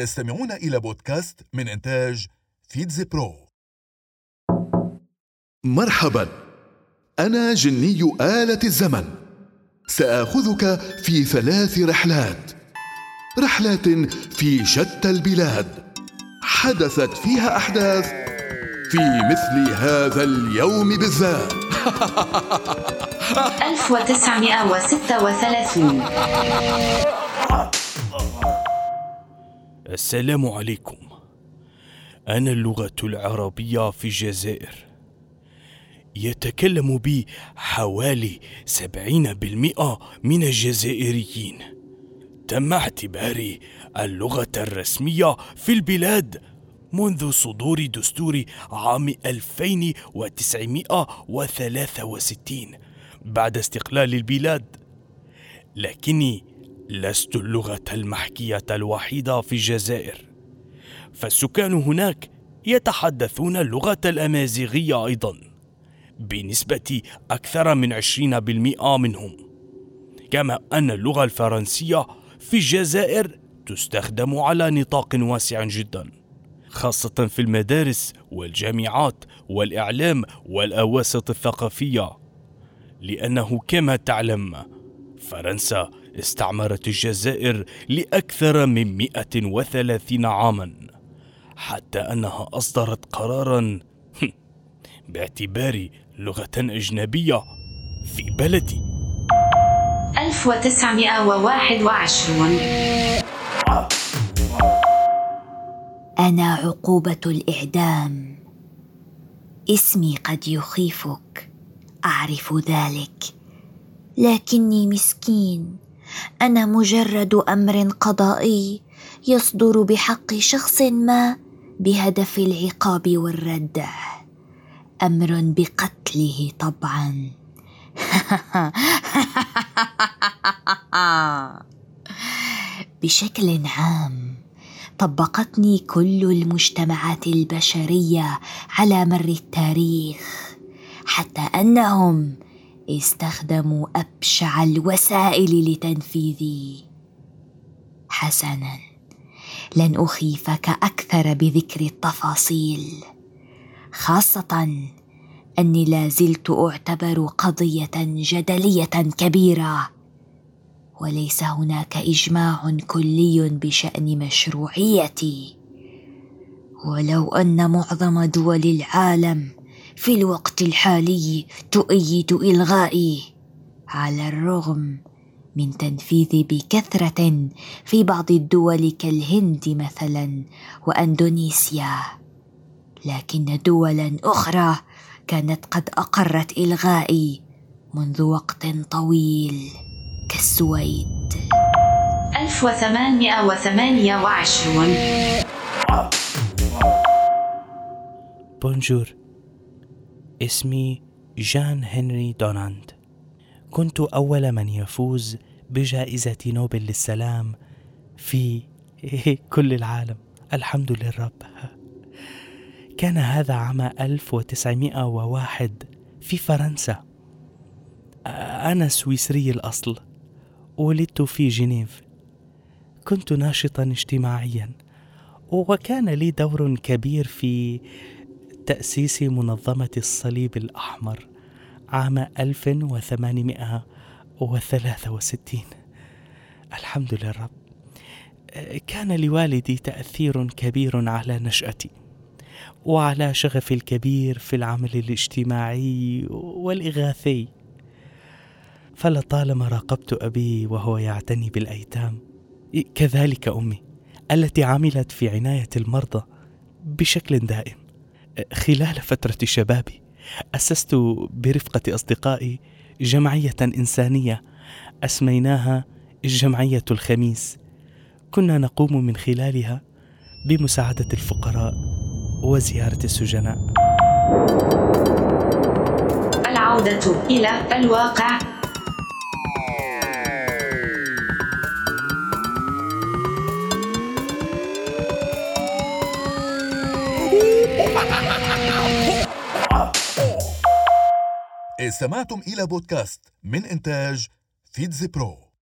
تستمعون إلى بودكاست من إنتاج فيتز برو. مرحبا. أنا جني آلة الزمن. سآخذك في ثلاث رحلات. رحلات في شتى البلاد. حدثت فيها أحداث في مثل هذا اليوم بالذات. 1936 السلام عليكم. أنا اللغة العربية في الجزائر. يتكلم بي حوالي سبعين بالمئة من الجزائريين. تم اعتباري اللغة الرسمية في البلاد منذ صدور دستور عام 2963 بعد استقلال البلاد. لكني لست اللغة المحكية الوحيدة في الجزائر. فالسكان هناك يتحدثون اللغة الأمازيغية أيضا. بنسبة أكثر من 20% منهم. كما أن اللغة الفرنسية في الجزائر تستخدم على نطاق واسع جدا. خاصة في المدارس والجامعات والإعلام والأواسط الثقافية. لأنه كما تعلم فرنسا استعمرت الجزائر لأكثر من 130 عاما حتى أنها أصدرت قرارا باعتباري لغة أجنبية في بلدي. 1921 أنا عقوبة الإعدام. اسمي قد يخيفك. أعرف ذلك. لكني مسكين. أنا مجرد أمر قضائي يصدر بحق شخص ما بهدف العقاب والردع أمر بقتله طبعا. بشكل عام طبقتني كل المجتمعات البشرية على مر التاريخ حتى أنهم استخدموا أبشع الوسائل لتنفيذي. حسنا. لن أخيفك أكثر بذكر التفاصيل. خاصة أني لا زلت أعتبر قضية جدلية كبيرة. وليس هناك إجماع كلي بشأن مشروعيتي. ولو أن معظم دول العالم في الوقت الحالي تؤيد إلغائي. على الرغم من تنفيذ بكثرة في بعض الدول كالهند مثلا وأندونيسيا لكن دولا أخرى كانت قد أقرت إلغائي منذ وقت طويل كالسويد. 1828 Bonjour. اسمي جان هنري دوناند. كنت أول من يفوز بجائزة نوبل للسلام في كل العالم. الحمد للرب. كان هذا عام 1901 في فرنسا. أنا سويسري الأصل. ولدت في جنيف. كنت ناشطا اجتماعيا. وكان لي دور كبير في تأسيس منظمة الصليب الأحمر عام 1863 الحمد لله كان لوالدي تأثير كبير على نشأتي وعلى شغفي الكبير في العمل الاجتماعي والإغاثي. فلطالما راقبت أبي وهو يعتني بالأيتام كذلك أمي التي عملت في عناية المرضى بشكل دائم. خلال فترة شبابي أسست برفقة أصدقائي جمعية إنسانية أسميناها الجمعية الخميس. كنا نقوم من خلالها بمساعدة الفقراء وزيارة السجناء. العودة إلى الواقع. استمعتم إلى بودكاست من إنتاج فيتز برو.